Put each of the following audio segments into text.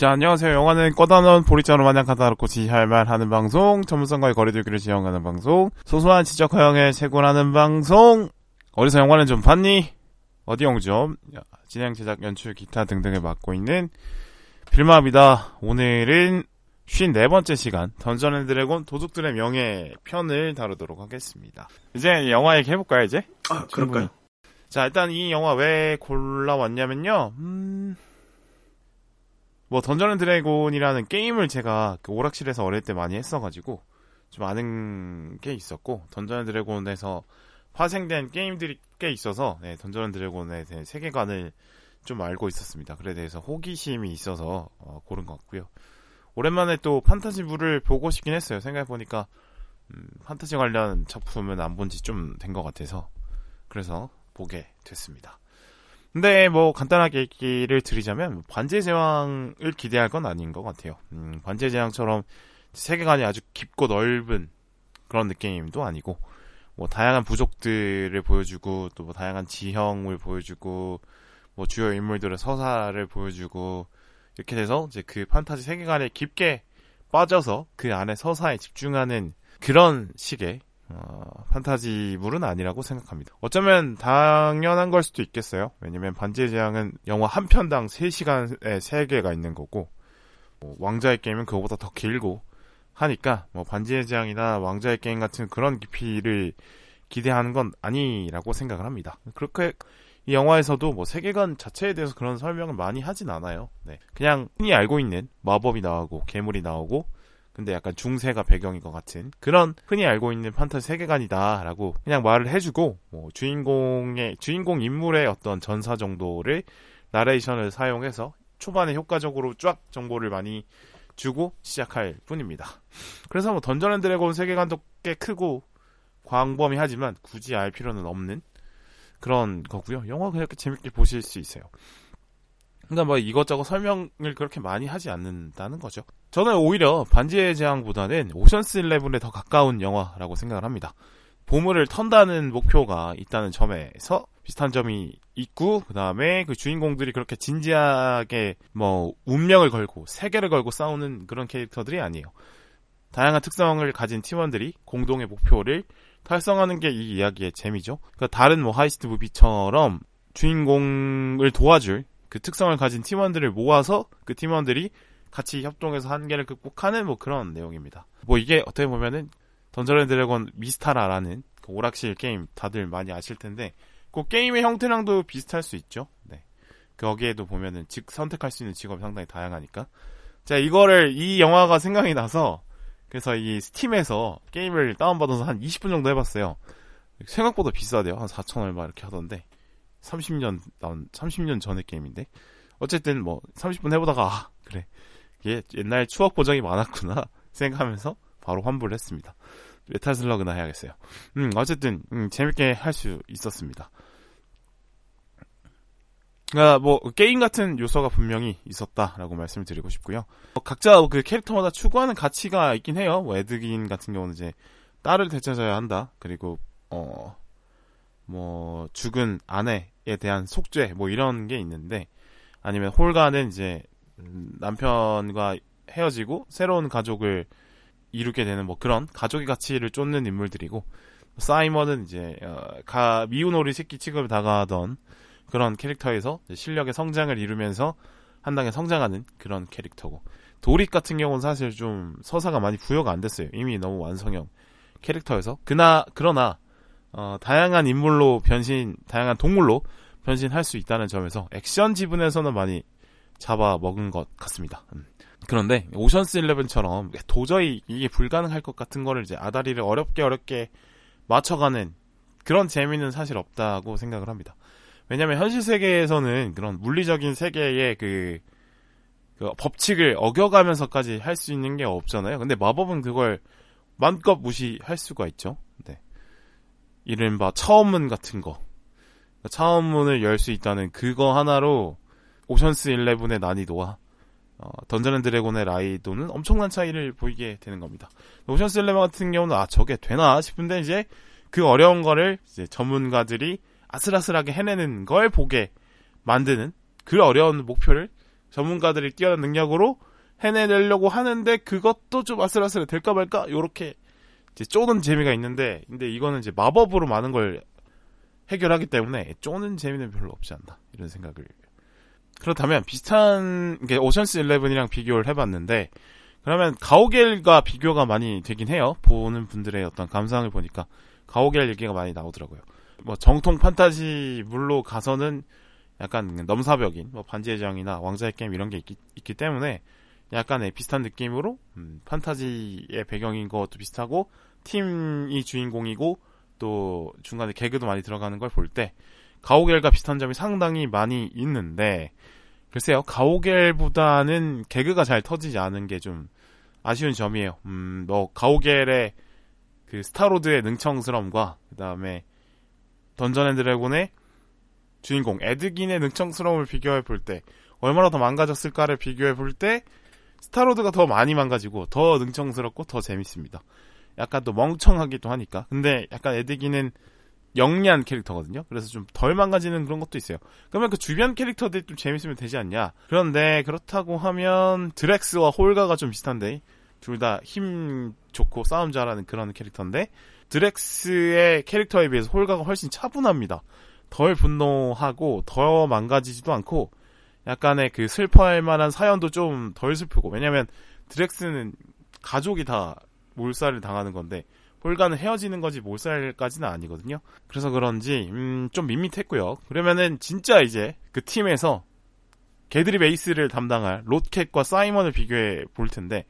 자, 안녕하세요. 영화는 꿔다놓은 보리자루 마냥 까다롭고 지 할 말 하는 방송, 전문성과의 거리두기를 지향하는 방송, 소소한 지적 허영에 채굴하는 방송, 어디서 영화는 좀 봤니? 어디영좀, 진행 제작 연출 기타 등등을 맡고 있는 빌마입니다. 오늘은 54번째 시간, 던전 앤 드래곤 도둑들의 명예 편을 다루도록 하겠습니다. 이제 영화 얘기 해볼까요, 이제? 아, 그럴까요? 자, 일단 이 영화 왜 골라왔냐면요, 음, 뭐 던전 앤 드래곤이라는 게임을 제가 그 오락실에서 어릴 때 많이 했어가지고 좀 아는 게 있었고 던전 앤 드래곤에서 파생된 게임들이 꽤 있어서 네, 던전 앤 드래곤의 세계관을 좀 알고 있었습니다. 그래 대해서 호기심이 있어서 어, 고른 것 같고요. 오랜만에 또 판타지물을 보고 싶긴 했어요. 생각해보니까 음, 판타지 관련 작품은 안 본 지 좀 된 것 같아서 그래서 보게 됐습니다. 근데 뭐 간단하게 얘기를 드리자면 반지의 제왕을 기대할 건 아닌 것 같아요. 음, 반지의 제왕처럼 세계관이 아주 깊고 넓은 그런 느낌도 아니고 뭐 다양한 부족들을 보여주고 또 뭐 다양한 지형을 보여주고 뭐 주요 인물들의 서사를 보여주고 이렇게 돼서 이제 그 판타지 세계관에 깊게 빠져서 그 안에 서사에 집중하는 그런 식의 어, 판타지물은 아니라고 생각합니다. 어쩌면 당연한 걸 수도 있겠어요. 왜냐면 반지의 제왕은 영화 한 편당 3시간에 3개가 있는 거고 뭐 왕자의 게임은 그거보다 더 길고 하니까 뭐 반지의 제왕이나 왕자의 게임 같은 그런 깊이를 기대하는 건 아니라고 생각을 합니다. 그렇게 이 영화에서도 뭐 세계관 자체에 대해서 그런 설명을 많이 하진 않아요. 네. 그냥 흔히 알고 있는 마법이 나오고 괴물이 나오고 근데 약간 중세가 배경인 것 같은 그런 흔히 알고 있는 판타지 세계관이다라고 그냥 말을 해주고 뭐 주인공의 주인공 인물의 어떤 전사 정도를 나레이션을 사용해서 초반에 효과적으로 쫙 정보를 많이 주고 시작할 뿐입니다. 그래서 뭐 던전 앤 드래곤 세계관도 꽤 크고 광범위하지만 굳이 알 필요는 없는 그런 거고요. 영화 그렇게 재밌게 보실 수 있어요. 그러니까 뭐 이것저것 설명을 그렇게 많이 하지 않는다는 거죠. 저는 오히려 반지의 제왕보다는 오션스 11에 더 가까운 영화라고 생각을 합니다. 보물을 턴다는 목표가 있다는 점에서 비슷한 점이 있고 그 다음에 그 주인공들이 그렇게 진지하게 뭐 운명을 걸고 세계를 걸고 싸우는 그런 캐릭터들이 아니에요. 다양한 특성을 가진 팀원들이 공동의 목표를 달성하는 게 이 이야기의 재미죠. 그러니까 다른 뭐 heist movie처럼 주인공을 도와줄 그 특성을 가진 팀원들을 모아서 그 팀원들이 같이 협동해서 한계를 극복하는 뭐 그런 내용입니다. 뭐 이게 어떻게 보면은 던전 앤 드래곤 미스타라라는 그 오락실 게임 다들 많이 아실 텐데 그 게임의 형태랑도 비슷할 수 있죠. 네. 거기에도 보면은 즉 선택할 수 있는 직업이 상당히 다양하니까. 자, 이거를 이 영화가 생각이 나서 그래서 이 스팀에서 게임을 다운받아서 한 20분 정도 해봤어요. 생각보다 비싸데요. 한 4천 얼마 이렇게 하던데. 30년 나온 30년 전의 게임인데 어쨌든 뭐 30분 해보다가 아, 그래 이게 옛날 추억 보정이 많았구나 생각하면서 바로 환불을 했습니다. 메탈 슬러그나 해야겠어요. 음 어쨌든 음, 재밌게 할 수 있었습니다. 그러니까 뭐 게임 같은 요소가 분명히 있었다라고 말씀을 드리고 싶고요. 뭐 각자 그 캐릭터마다 추구하는 가치가 있긴 해요. 뭐 에드긴 같은 경우는 이제 딸을 되찾아야 한다. 그리고 어 뭐 죽은 아내에 대한 속죄 뭐 이런 게 있는데 아니면 홀가는 이제 남편과 헤어지고 새로운 가족을 이루게 되는 뭐 그런 가족의 가치를 쫓는 인물들이고 사이먼은 이제 어, 가 미운 오리 새끼 취급을 당하던 그런 캐릭터에서 실력의 성장을 이루면서 한 단계 성장하는 그런 캐릭터고 도릭 같은 경우는 사실 좀 서사가 많이 부여가 안 됐어요. 이미 너무 완성형 캐릭터여서. 그나 그러나 어, 다양한 인물로 변신, 다양한 동물로 변신할 수 있다는 점에서 액션 지분에서는 많이 잡아 먹은 것 같습니다. 음. 그런데 오션스 11처럼 도저히 이게 불가능할 것 같은 거를 이제 아다리를 어렵게 어렵게 맞춰가는 그런 재미는 사실 없다고 생각을 합니다. 왜냐하면 현실 세계에서는 그런 물리적인 세계의 그, 그 법칙을 어겨가면서까지 할 수 있는 게 없잖아요. 근데 마법은 그걸 마음껏 무시할 수가 있죠. 네. 이른바 차원문 같은 거. 차원문을 열 수 있다는 그거 하나로 오션스 11의 난이도와 어, 던전 앤 드래곤의 난이도는 엄청난 차이를 보이게 되는 겁니다. 오션스 11 같은 경우는 아 저게 되나 싶은데 이제 그 어려운 거를 이제 전문가들이 아슬아슬하게 해내는 걸 보게 만드는 그 어려운 목표를 전문가들이 뛰어난 능력으로 해내려고 하는데 그것도 좀 아슬아슬해 될까 말까 요렇게 이제 쪼는 재미가 있는데 근데 이거는 이제 마법으로 많은 걸 해결하기 때문에 쪼는 재미는 별로 없지 않나 이런 생각을. 그렇다면 비슷한 게 오션스 11이랑 비교를 해봤는데 그러면 가오겔과 비교가 많이 되긴 해요. 보는 분들의 어떤 감상을 보니까 가오겔 얘기가 많이 나오더라고요. 뭐 정통 판타지 물로 가서는 약간 넘사벽인 뭐 반지의 제왕이나 왕자의 게임 이런 게 있기, 있기 때문에 약간의 비슷한 느낌으로 음, 판타지의 배경인 것도 비슷하고 팀이 주인공이고 또 중간에 개그도 많이 들어가는 걸 볼 때 가오겔과 비슷한 점이 상당히 많이 있는데 글쎄요 가오겔보다는 개그가 잘 터지지 않은 게 좀 아쉬운 점이에요. 음, 뭐 가오겔의 그 스타로드의 능청스러움과 그 다음에 던전 앤 드래곤의 주인공 에드긴의 능청스러움을 비교해 볼 때 얼마나 더 망가졌을까를 비교해 볼 때 스타로드가 더 많이 망가지고 더 능청스럽고 더 재밌습니다. 약간 또 멍청하기도 하니까. 근데 약간 에드긴은 영리한 캐릭터거든요. 그래서 좀 덜 망가지는 그런 것도 있어요. 그러면 그 주변 캐릭터들이 좀 재밌으면 되지 않냐. 그런데 그렇다고 하면 드렉스와 홀가가 좀 비슷한데 둘 다 힘 좋고 싸움 잘하는 그런 캐릭터인데 드렉스의 캐릭터에 비해서 홀가가 훨씬 차분합니다. 덜 분노하고 더 망가지지도 않고 약간의 그 슬퍼할 만한 사연도 좀 덜 슬프고 왜냐면 드렉스는 가족이 다 몰살을 당하는 건데 홀가는 헤어지는 거지 몰살까지는 아니거든요. 그래서 그런지 음, 좀 밋밋했고요. 그러면은 진짜 이제 그 팀에서 개드리 베이스를 담당할 로켓과 사이먼을 비교해 볼 텐데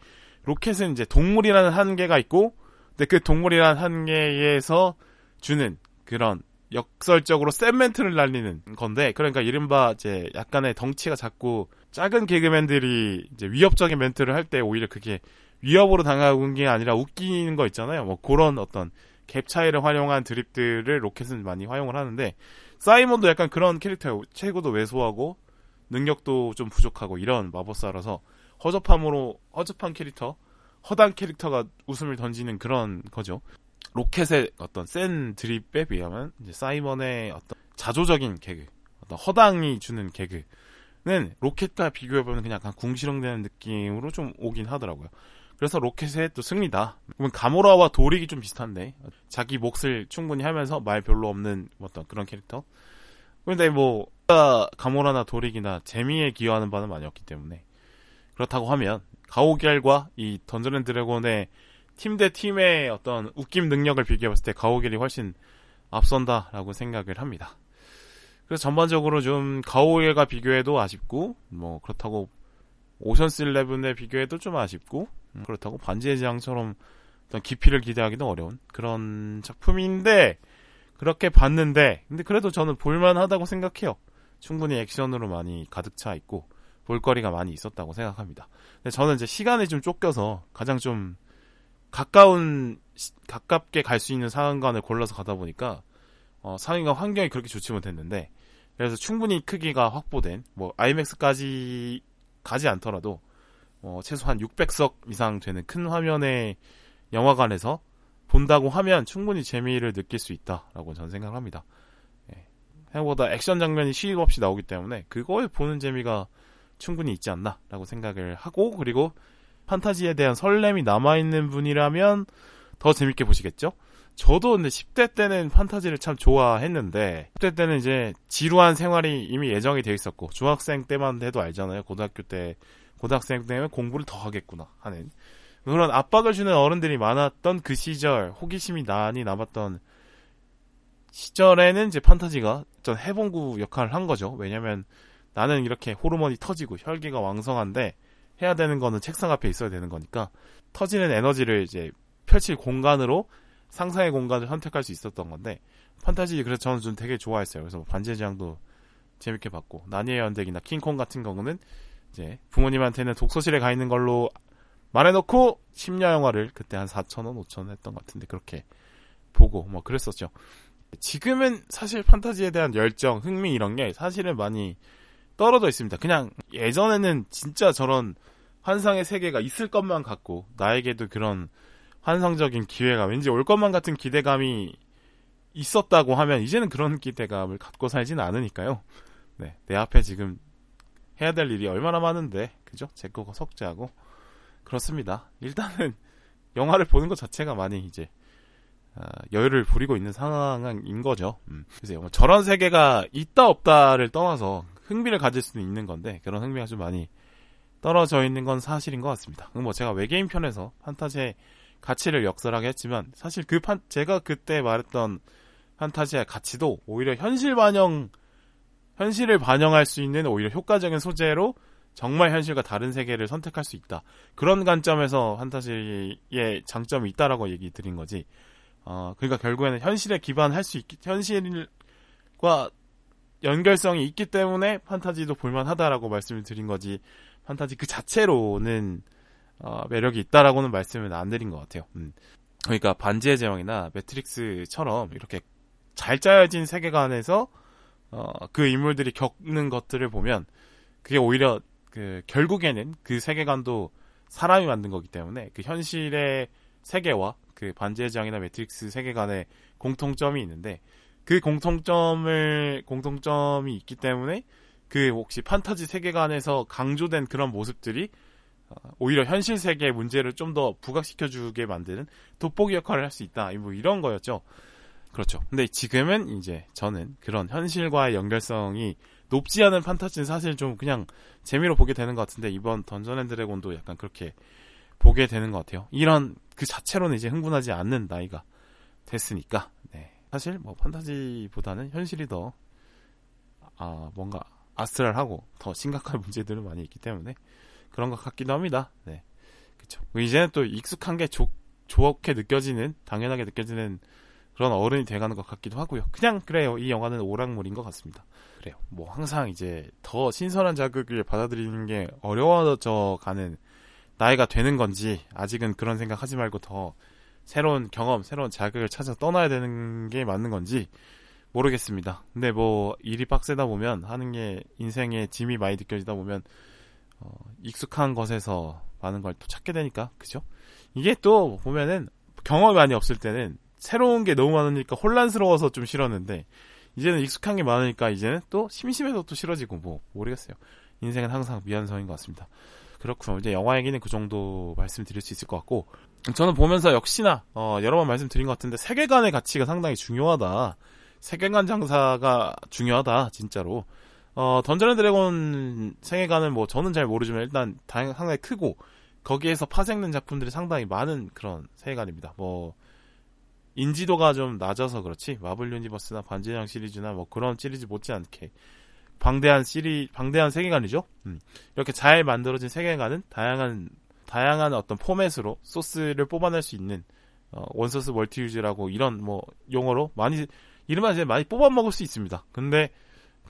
로켓은 이제 동물이라는 한계가 있고 근데 그 동물이라는 한계에서 주는 그런 역설적으로 센 멘트를 날리는 건데 그러니까 이른바 이제 약간의 덩치가 작고 작은 개그맨들이 이제 위협적인 멘트를 할 때 오히려 그게 위협으로 당하는 게 아니라 웃기는 거 있잖아요. 뭐 그런 어떤 갭 차이를 활용한 드립들을 로켓은 많이 활용을 하는데 사이먼도 약간 그런 캐릭터예요. 체구도 왜소하고 능력도 좀 부족하고 이런 마법사라서 허접함으로 허접한 캐릭터, 허당 캐릭터가 웃음을 던지는 그런 거죠. 로켓의 어떤 센 드립에 비하면 사이먼의 어떤 자조적인 개그, 어떤 허당이 주는 개그는 로켓과 비교해보면 그냥 약간 궁시렁대는 느낌으로 좀 오긴 하더라고요. 그래서 로켓의 또 승리다. 그러면 가모라와 도릭이 좀 비슷한데 자기 몫을 충분히 하면서 말 별로 없는 어떤 그런 캐릭터. 근데 뭐 가모라나 도릭이나 재미에 기여하는 바는 많이 없기 때문에 그렇다고 하면 가오갤과 이 던전 앤 드래곤의 팀 대 팀의 어떤 웃김 능력을 비교해봤을 때 가오갤이 훨씬 앞선다라고 생각을 합니다. 그래서 전반적으로 좀 가오갤과 비교해도 아쉽고 뭐 그렇다고 오션스 11에 비교해도 좀 아쉽고 음, 그렇다고 반지의 제왕처럼 어떤 깊이를 기대하기도 어려운 그런 작품인데 그렇게 봤는데 근데 그래도 저는 볼만하다고 생각해요. 충분히 액션으로 많이 가득 차 있고 볼거리가 많이 있었다고 생각합니다. 근데 저는 이제 시간이 좀 쫓겨서 가장 좀 가까운 가깝게 갈 수 있는 상황관을 골라서 가다 보니까 어, 상황과 환경이 그렇게 좋지 못했는데 그래서 충분히 크기가 확보된 뭐 IMAX까지 가지 않더라도 어, 최소한 600석 이상 되는 큰 화면의 영화관에서 본다고 하면 충분히 재미를 느낄 수 있다라고 저는 생각합니다. 예. 생각보다 액션 장면이 시입 없이 나오기 때문에 그걸 보는 재미가 충분히 있지 않나라고 생각을 하고 그리고 판타지에 대한 설렘이 남아있는 분이라면 더 재밌게 보시겠죠? 저도 근데 10대 때는 판타지를 참 좋아했는데 10대 때는 이제 지루한 생활이 이미 예정이 돼 있었고 중학생 때만 해도 알잖아요. 고등학교 때 고등학생 되면 공부를 더 하겠구나 하는 그런 압박을 주는 어른들이 많았던 그 시절 호기심이 많이 남았던 시절에는 이제 판타지가 전 해봉구 역할을 한 거죠. 왜냐면 나는 이렇게 호르몬이 터지고 혈기가 왕성한데 해야 되는 거는 책상 앞에 있어야 되는 거니까 터지는 에너지를 이제 펼칠 공간으로 상상의 공간을 선택할 수 있었던 건데 판타지 그래서 저는 좀 되게 좋아했어요. 그래서 뭐 반지의 제왕도 재밌게 봤고 나니의 연대기나 킹콩 같은 경우는 이제 부모님한테는 독서실에 가 있는 걸로 말해놓고 심야 영화를 그때 한 4천 원, 5천 원 했던 것 같은데 그렇게 보고 뭐 그랬었죠. 지금은 사실 판타지에 대한 열정, 흥미 이런 게 사실은 많이 떨어져 있습니다. 그냥 예전에는 진짜 저런 환상의 세계가 있을 것만 같고 나에게도 그런 환상적인 기회가 왠지 올 것만 같은 기대감이 있었다고 하면 이제는 그런 기대감을 갖고 살지는 않으니까요. 네, 내 앞에 지금 해야 될 일이 얼마나 많은데 그죠? 제 거가 석재하고 그렇습니다. 일단은 영화를 보는 것 자체가 많이 이제 어, 여유를 부리고 있는 상황인 거죠. 음. 그래서 저런 세계가 있다 없다를 떠나서 흥미를 가질 수는 있는 건데 그런 흥미가 좀 많이 떨어져 있는 건 사실인 것 같습니다. 뭐 제가 외계인 편에서 판타지의 가치를 역설하게 했지만 사실 그 판, 제가 그때 말했던 판타지의 가치도 오히려 현실 반영 현실을 반영할 수 있는 오히려 효과적인 소재로 정말 현실과 다른 세계를 선택할 수 있다. 그런 관점에서 판타지의 장점이 있다라고 얘기 드린 거지. 어, 그러니까 결국에는 현실에 기반할 수 있기, 현실과 연결성이 있기 때문에 판타지도 볼만하다라고 말씀을 드린 거지. 판타지 그 자체로는 어, 매력이 있다라고는 말씀을 안 드린 것 같아요. 음. 그러니까 반지의 제왕이나 매트릭스처럼 이렇게 잘 짜여진 세계관에서 어, 그 인물들이 겪는 것들을 보면 그게 오히려 그 결국에는 그 세계관도 사람이 만든 거기 때문에 그 현실의 세계와 그 반지의 제왕이나 매트릭스 세계관에 공통점이 있는데 그 공통점을 공통점이 있기 때문에 그 혹시 판타지 세계관에서 강조된 그런 모습들이 어, 오히려 현실 세계의 문제를 좀 더 부각시켜주게 만드는 돋보기 역할을 할 수 있다. 뭐 이런 거였죠. 그렇죠. 근데 지금은 이제 저는 그런 현실과의 연결성이 높지 않은 판타지는 사실 좀 그냥 재미로 보게 되는 것 같은데 이번 던전 앤 드래곤도 약간 그렇게 보게 되는 것 같아요. 이런 그 자체로는 이제 흥분하지 않는 나이가 됐으니까 네. 사실 뭐 판타지보다는 현실이 더 아, 뭔가 아스트랄하고 더 심각한 문제들은 많이 있기 때문에 그런 것 같기도 합니다. 네. 그쵸. 이제는 또 익숙한 게 좋, 좋게 느껴지는, 당연하게 느껴지는 그런 어른이 돼가는 것 같기도 하고요. 그냥 그래요. 이 영화는 오락물인 것 같습니다. 그래요. 뭐 항상 이제 더 신선한 자극을 받아들이는 게 어려워져 가는 나이가 되는 건지 아직은 그런 생각 하지 말고 더 새로운 경험, 새로운 자극을 찾아 떠나야 되는 게 맞는 건지 모르겠습니다. 근데 뭐 일이 빡세다 보면 하는 게 인생에 짐이 많이 느껴지다 보면 어, 익숙한 것에서 많은 걸 또 찾게 되니까 그죠? 이게 또 보면은 경험이 많이 없을 때는 새로운 게 너무 많으니까 혼란스러워서 좀 싫었는데 이제는 익숙한 게 많으니까 이제는 또 심심해서 또 싫어지고 뭐 모르겠어요. 인생은 항상 미완성인 것 같습니다. 그렇군요. 이제 영화 얘기는 그 정도 말씀드릴 수 있을 것 같고 저는 보면서 역시나 어, 여러 번 말씀드린 것 같은데 세계관의 가치가 상당히 중요하다. 세계관 장사가 중요하다 진짜로. 어, 던전 앤 드래곤 세계관은 뭐 저는 잘 모르지만 일단 상당히 크고 거기에서 파생된 작품들이 상당히 많은 그런 세계관입니다. 뭐 인지도가 좀 낮아서 그렇지 마블 유니버스나 반지장 시리즈나 뭐 그런 시리즈 못지않게 방대한 시리 방대한 세계관이죠. 음. 이렇게 잘 만들어진 세계관은 다양한 다양한 어떤 포맷으로 소스를 뽑아낼 수 있는 어, one source multi use라고 이런 뭐 용어로 많이 이름만 이제 많이 뽑아 먹을 수 있습니다. 근데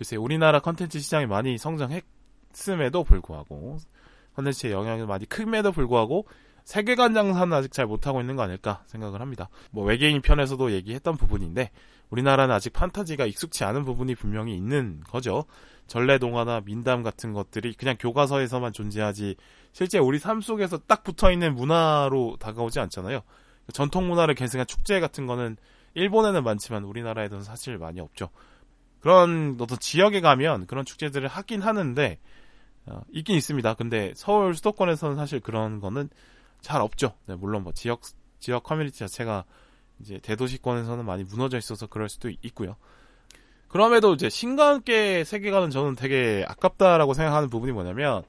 글쎄 우리나라 컨텐츠 시장이 많이 성장했음에도 불구하고 컨텐츠의 영향이 많이 큼에도 불구하고 세계관 장사는 아직 잘 못하고 있는 거 아닐까 생각을 합니다. 뭐 외계인 편에서도 얘기했던 부분인데 우리나라는 아직 판타지가 익숙치 않은 부분이 분명히 있는 거죠. 전래 동화나 민담 같은 것들이 그냥 교과서에서만 존재하지 실제 우리 삶 속에서 딱 붙어 있는 문화로 다가오지 않잖아요. 전통 문화를 계승한 축제 같은 거는 일본에는 많지만 우리나라에는 사실 많이 없죠. 그런 어떤 지역에 가면 그런 축제들을 하긴 하는데 어, 있긴 있습니다. 근데 서울 수도권에서는 사실 그런 거는 잘 없죠. 네, 물론 뭐 지역 지역 커뮤니티 자체가 이제 대도시권에서는 많이 무너져 있어서 그럴 수도 있고요. 그럼에도 이제 신과 함께 세계관은 저는 되게 아깝다라고 생각하는 부분이 뭐냐면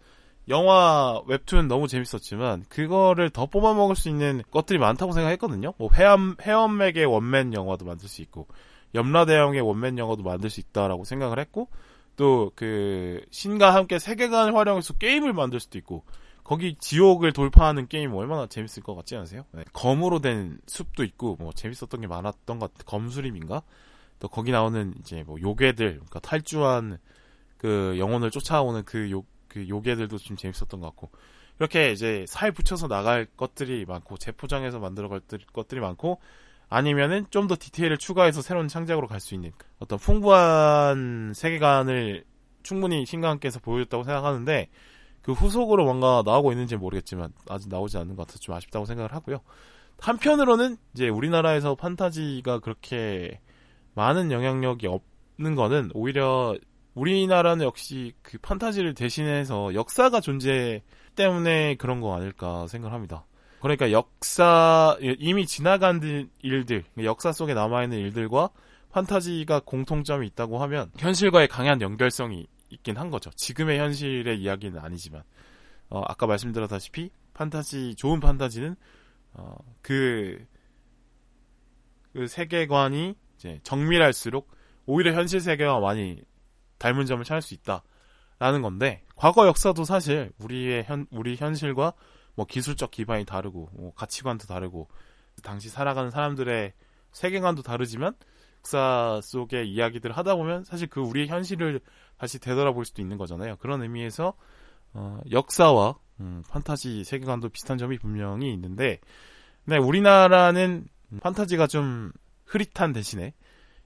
영화 웹툰 너무 재밌었지만 그거를 더 뽑아 먹을 수 있는 것들이 많다고 생각했거든요. 뭐 회원 회원맥의 원맨 영화도 만들 수 있고 염라대왕의 원맨 영화도 만들 수 있다라고 생각을 했고 또 그 신과 함께 세계관을 활용해서 게임을 만들 수도 있고 거기 지옥을 돌파하는 게임 얼마나 재밌을 것 같지 않으세요? 네. 검으로 된 숲도 있고 뭐 재밌었던 게 많았던 것 같아. 검수림인가? 또 거기 나오는 이제 뭐 요괴들, 그러니까 탈주한 그 영혼을 쫓아오는 그 요, 그 요괴들도 좀 재밌었던 것 같고 이렇게 이제 살 붙여서 나갈 것들이 많고 재포장해서 만들어 갈 것들이 많고 아니면은 좀 더 디테일을 추가해서 새로운 창작으로 갈 수 있는 어떤 풍부한 세계관을 충분히 신강께서 보여줬다고 생각하는데 그 후속으로 뭔가 나오고 있는지 모르겠지만 아직 나오지 않는 것 같아서 좀 아쉽다고 생각을 하고요. 한편으로는 이제 우리나라에서 판타지가 그렇게 많은 영향력이 없는 거는 오히려 우리나라는 역시 그 판타지를 대신해서 역사가 존재 때문에 그런 거 아닐까 생각합니다. 그러니까 역사 이미 지나간 일들, 역사 속에 남아 있는 일들과 판타지가 공통점이 있다고 하면 현실과의 강한 연결성이 있긴 한 거죠. 지금의 현실의 이야기는 아니지만 어, 아까 말씀드렸다시피 판타지 좋은 판타지는 어, 그, 그 세계관이 이제 정밀할수록 오히려 현실 세계와 많이 닮은 점을 찾을 수 있다라는 건데 과거 역사도 사실 우리의 현 우리 현실과 뭐 기술적 기반이 다르고 뭐 가치관도 다르고 당시 살아가는 사람들의 세계관도 다르지만 역사 속의 이야기들을 하다 보면 사실 그 우리의 현실을 다시 되돌아볼 수도 있는 거잖아요. 그런 의미에서 어, 역사와 음, 판타지 세계관도 비슷한 점이 분명히 있는데, 네, 우리나라는 판타지가 좀 흐릿한 대신에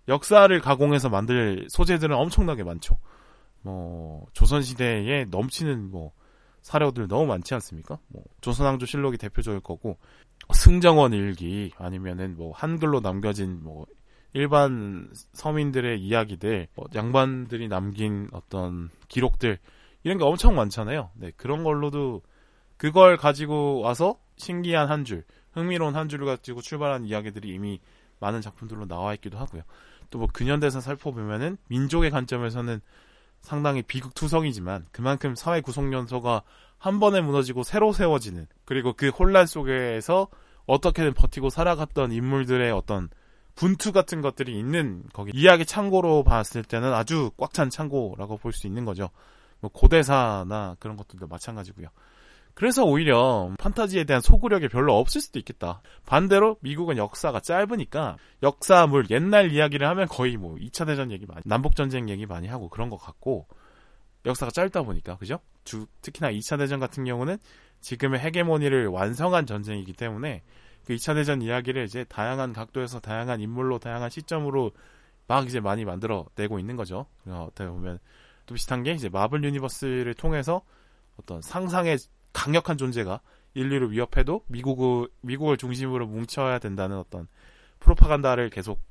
역사를 가공해서 만들 소재들은 엄청나게 많죠. 뭐 조선 시대에 넘치는 뭐 사료들 너무 많지 않습니까? 뭐 조선왕조 실록이 대표적일 거고 승정원 일기 아니면은 뭐 한글로 남겨진 뭐 일반 서민들의 이야기들, 뭐 양반들이 남긴 어떤 기록들 이런 게 엄청 많잖아요. 네, 그런 걸로도 그걸 가지고 와서 신기한 한 줄, 흥미로운 한 줄을 가지고 출발한 이야기들이 이미 많은 작품들로 나와 있기도 하고요. 또 뭐 근현대사 살펴보면은 민족의 관점에서는 상당히 비극투성이지만 그만큼 사회 구성 연소가 한 번에 무너지고 새로 세워지는 그리고 그 혼란 속에서 어떻게든 버티고 살아갔던 인물들의 어떤 분투 같은 것들이 있는 거기 이야기 창고로 봤을 때는 아주 꽉 찬 창고라고 볼 수 있는 거죠. 뭐 고대사나 그런 것들도 마찬가지고요. 그래서 오히려 판타지에 대한 소구력이 별로 없을 수도 있겠다. 반대로 미국은 역사가 짧으니까 역사물 옛날 이야기를 하면 거의 뭐 2차 대전 얘기 많이 남북 전쟁 얘기 많이 하고 그런 것 같고 역사가 짧다 보니까 그죠? 주, 특히나 2차 대전 같은 경우는 지금의 헤게모니를 완성한 전쟁이기 때문에 그 2차 대전 이야기를 이제 다양한 각도에서 다양한 인물로 다양한 시점으로 막 이제 많이 만들어 내고 있는 거죠. 어떻게 보면 또 비슷한 게 이제 마블 유니버스를 통해서 어떤 상상의 강력한 존재가 인류를 위협해도 미국을 미국을 중심으로 뭉쳐야 된다는 어떤 프로파간다를 계속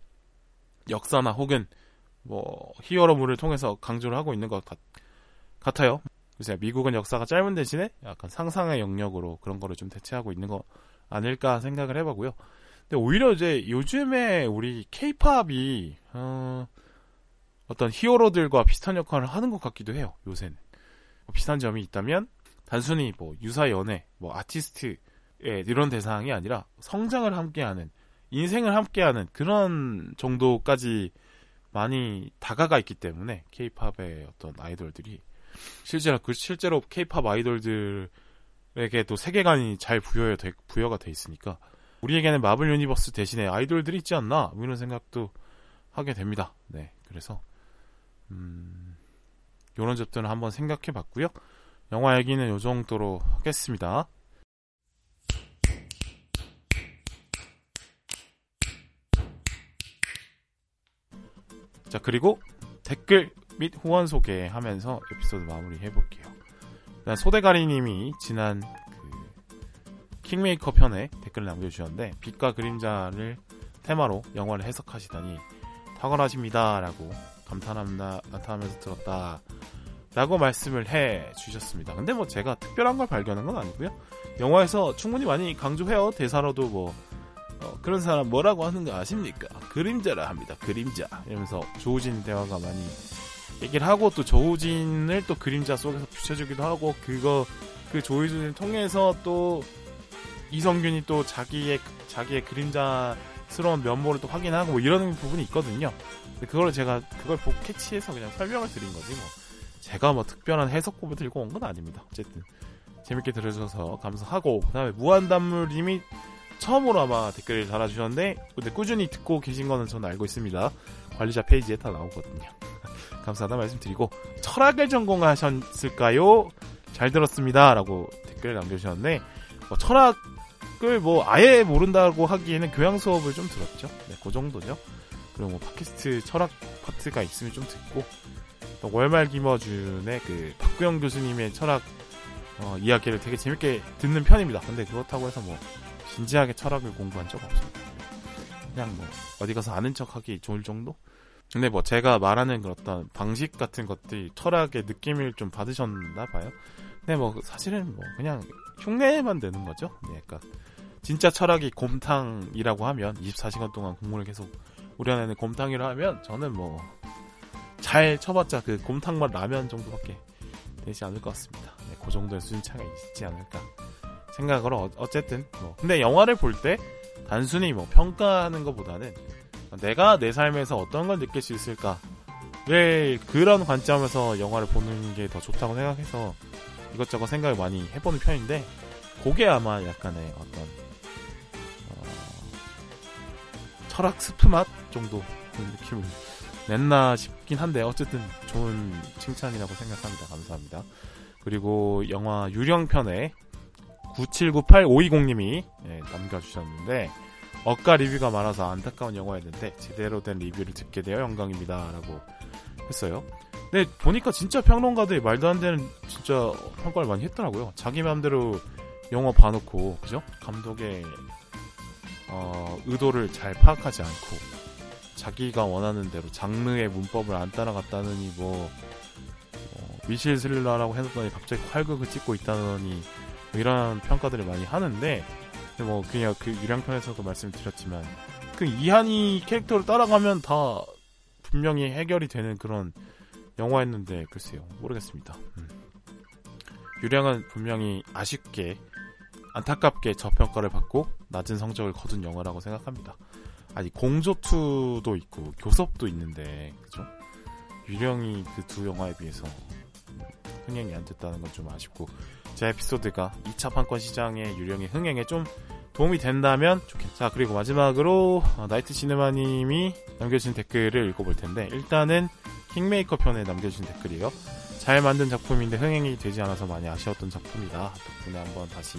역사나 혹은 뭐 히어로물을 통해서 강조를 하고 있는 것 같, 같아요. 그래서 미국은 역사가 짧은 대신에 약간 상상의 영역으로 그런 거를 좀 대체하고 있는 거 아닐까 생각을 해보고요. 근데 오히려 이제 요즘에 우리 케이팝이 어, 어떤 히어로들과 비슷한 역할을 하는 것 같기도 해요. 요새는 뭐 비슷한 점이 있다면 단순히 뭐 유사 연애, 뭐 아티스트의 이런 대상이 아니라 성장을 함께하는 인생을 함께하는 그런 정도까지 많이 다가가 있기 때문에 케이팝의 어떤 아이돌들이 실제로 그 실제로 케이팝 아이돌들에게도 세계관이 잘 부여가 돼, 부여가 돼 있으니까 우리에게는 마블 유니버스 대신에 아이돌들이 있지 않나 뭐 이런 생각도 하게 됩니다. 네, 그래서 음, 이런 점들은 한번 생각해 봤고요. 영화 얘기는 요 정도로 하겠습니다. 자, 그리고 댓글 및 후원 소개하면서 에피소드 마무리 해볼게요. 소대가리님이 지난 그 킹메이커 편에 댓글을 남겨주셨는데 빛과 그림자를 테마로 영화를 해석하시다니 탁월하십니다라고 감탄합니다. 감탄하면서 들었다. 라고 말씀을 해 주셨습니다. 근데 뭐 제가 특별한 걸 발견한 건 아니고요. 영화에서 충분히 많이 강조해요. 대사로도 뭐 어, 그런 사람 뭐라고 하는 거 아십니까? 그림자라 합니다. 그림자 이러면서 조우진 대화가 많이 얘기를 하고 또 조우진을 또 그림자 속에서 비춰주기도 하고 그거 그 조우진을 통해서 또 이성균이 또 자기의 자기의 그림자스러운 면모를 또 확인하고 뭐 이런 부분이 있거든요. 그걸 제가 그걸 보 캐치해서 그냥 설명을 드린 거지 뭐. 제가 뭐 특별한 해석법을 들고 온 건 아닙니다. 어쨌든 재밌게 들어주셔서 감사하고 그다음에 무한단물님이 처음으로 아마 댓글을 달아주셨는데 근데 꾸준히 듣고 계신 거는 저는 알고 있습니다. 관리자 페이지에 다 나오거든요. 감사하다 말씀드리고 철학을 전공하셨을까요? 잘 들었습니다라고 댓글을 남겨주셨는데 뭐 철학을 뭐 아예 모른다고 하기에는 교양 수업을 좀 들었죠. 네, 그 정도죠. 그리고 뭐 팟캐스트 철학 파트가 있으면 좀 듣고 월말 김어준의 그 박구영 교수님의 철학 어, 이야기를 되게 재밌게 듣는 편입니다. 근데 그렇다고 해서 뭐 진지하게 철학을 공부한 적 없습니다. 그냥 뭐 어디 가서 아는 척하기 좋을 정도? 근데 뭐 제가 말하는 그런 방식 같은 것들이 철학의 느낌을 좀 받으셨나 봐요. 근데 뭐 사실은 뭐 그냥 흉내만 내는 거죠. 네, 그러니까 진짜 철학이 곰탕이라고 하면 24시간 동안 국물을 계속 우려내는 곰탕이라 하면 저는 뭐 잘 쳐봤자 그 곰탕 맛 라면 정도밖에 되지 않을 것 같습니다. 네, 그 정도의 수준 차이가 있지 않을까 생각으로 어, 쨌든 뭐 근데 영화를 볼 때 단순히 뭐 평가하는 것보다는 내가 내 삶에서 어떤 걸 느낄 수 있을까 왜 그런 관점에서 영화를 보는 게 더 좋다고 생각해서 이것저것 생각을 많이 해보는 편인데 그게 아마 약간의 어떤 어, 철학 스프 맛 정도 그런 느낌을 냈나 싶긴 한데 어쨌든 좋은 칭찬이라고 생각합니다. 감사합니다. 그리고 영화 유령편에 9798520님이 네, 남겨주셨는데 억가 리뷰가 많아서 안타까운 영화였는데 제대로 된 리뷰를 듣게 되어 영광입니다 라고 했어요. 근데 보니까 진짜 평론가들이 말도 안 되는 진짜 평가를 많이 했더라고요. 자기 마음대로 영화 봐놓고 그죠? 감독의 어, 의도를 잘 파악하지 않고 자기가 원하는 대로 장르의 문법을 안 따라갔다느니 뭐 어, 미실 스릴러라고 해놓더니 갑자기 활극을 찍고 있다느니 뭐 이런 평가들을 많이 하는데 뭐 그냥 그 유량편에서도 말씀드렸지만 그 이한이 캐릭터를 따라가면 다 분명히 해결이 되는 그런 영화였는데 글쎄요 모르겠습니다. 음. 유량은 분명히 아쉽게 안타깝게 저평가를 받고 낮은 성적을 거둔 영화라고 생각합니다. 아니 공조2도 있고 교섭도 있는데 그죠? 유령이 그 두 영화에 비해서 흥행이 안 됐다는 건 좀 아쉽고 제 에피소드가 2차 판권 시장의 유령의 흥행에 좀 도움이 된다면 좋겠다. 자 그리고 마지막으로 어, 나이트 시네마님이 남겨주신 댓글을 읽어볼 텐데 일단은 킹메이커 편에 남겨주신 댓글이에요. 잘 만든 작품인데 흥행이 되지 않아서 많이 아쉬웠던 작품이다. 덕분에 한번 다시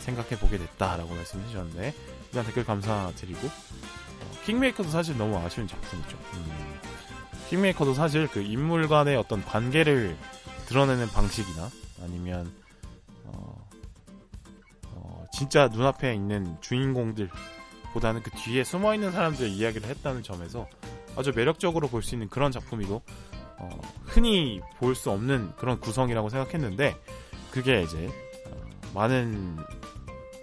생각해보게 됐다라고 말씀해 주셨는데 일단 댓글 감사드리고 킹메이커도 사실 너무 아쉬운 작품이죠. 음. 킹메이커도 사실 그 인물 간의 어떤 관계를 드러내는 방식이나 아니면 어, 어, 진짜 눈앞에 있는 주인공들보다는 그 뒤에 숨어 있는 사람들의 이야기를 했다는 점에서 아주 매력적으로 볼 수 있는 그런 작품이고 어, 흔히 볼 수 없는 그런 구성이라고 생각했는데 그게 이제 어, 많은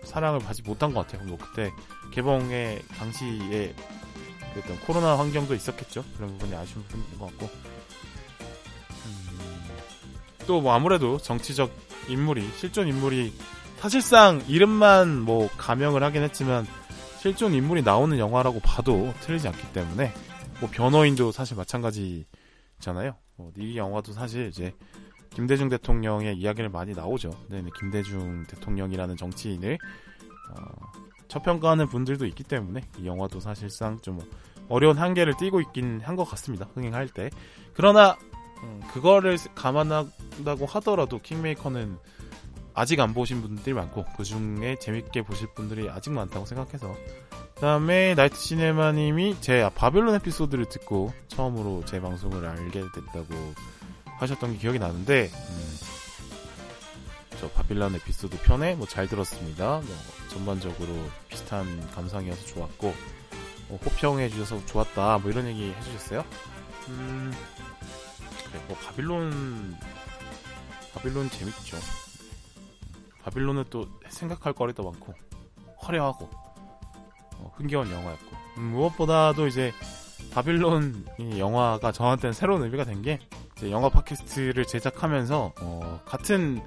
사랑을 받지 못한 것 같아요. 뭐 그때 개봉의 당시에 어떤 코로나 환경도 있었겠죠. 그런 부분이 아쉬운 부분인 것 같고 음, 또뭐 아무래도 정치적 인물이 실존 인물이 사실상 이름만 뭐 가명을 하긴 했지만 실존 인물이 나오는 영화라고 봐도 틀리지 않기 때문에 뭐 변호인도 사실 마찬가지잖아요. 뭐 이 영화도 사실 이제 김대중 대통령의 이야기를 많이 나오죠. 네, 김대중 대통령이라는 정치인을 어, 저평가하는 분들도 있기 때문에 이 영화도 사실상 좀 어려운 한계를 띄고 있긴 한 것 같습니다. 흥행할 때. 그러나 음, 그거를 감안한다고 하더라도 킹메이커는 아직 안 보신 분들이 많고 그 중에 재밌게 보실 분들이 아직 많다고 생각해서 그다음에 나이트 시네마님이 제 바빌론 에피소드를 듣고 처음으로 제 방송을 알게 됐다고 하셨던 게 기억이 나는데 음, 저 바빌론 에피소드 편에 뭐 잘 들었습니다. 뭐 전반적으로 비슷한 감상이어서 좋았고 뭐 호평해 주셔서 좋았다 뭐 이런 얘기 해주셨어요. 음, 그래 뭐 바빌론 바빌론 재밌죠. 바빌론은 또 생각할 거리도 많고 화려하고 어, 흥겨운 영화였고 음, 무엇보다도 이제 바빌론 이 영화가 저한테는 새로운 의미가 된게 영화 팟캐스트를 제작하면서 어, 같은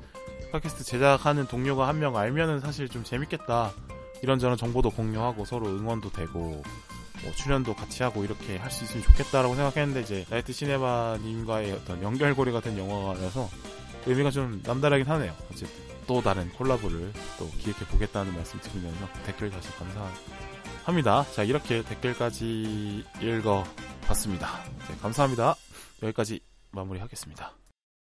팟캐스트 제작하는 동료가 한 명 알면은 사실 좀 재밌겠다. 이런저런 정보도 공유하고 서로 응원도 되고 뭐 출연도 같이 하고 이렇게 할 수 있으면 좋겠다라고 생각했는데 이제 나이트 시네마님과의 어떤 연결고리 같은 영화라서 의미가 좀 남다르긴 하네요. 어쨌든 또 다른 콜라보를 또 기획해 보겠다는 말씀 드리면서 댓글 다시 감사합니다. 자 이렇게 댓글까지 읽어봤습니다. 네, 감사합니다. 여기까지 마무리하겠습니다.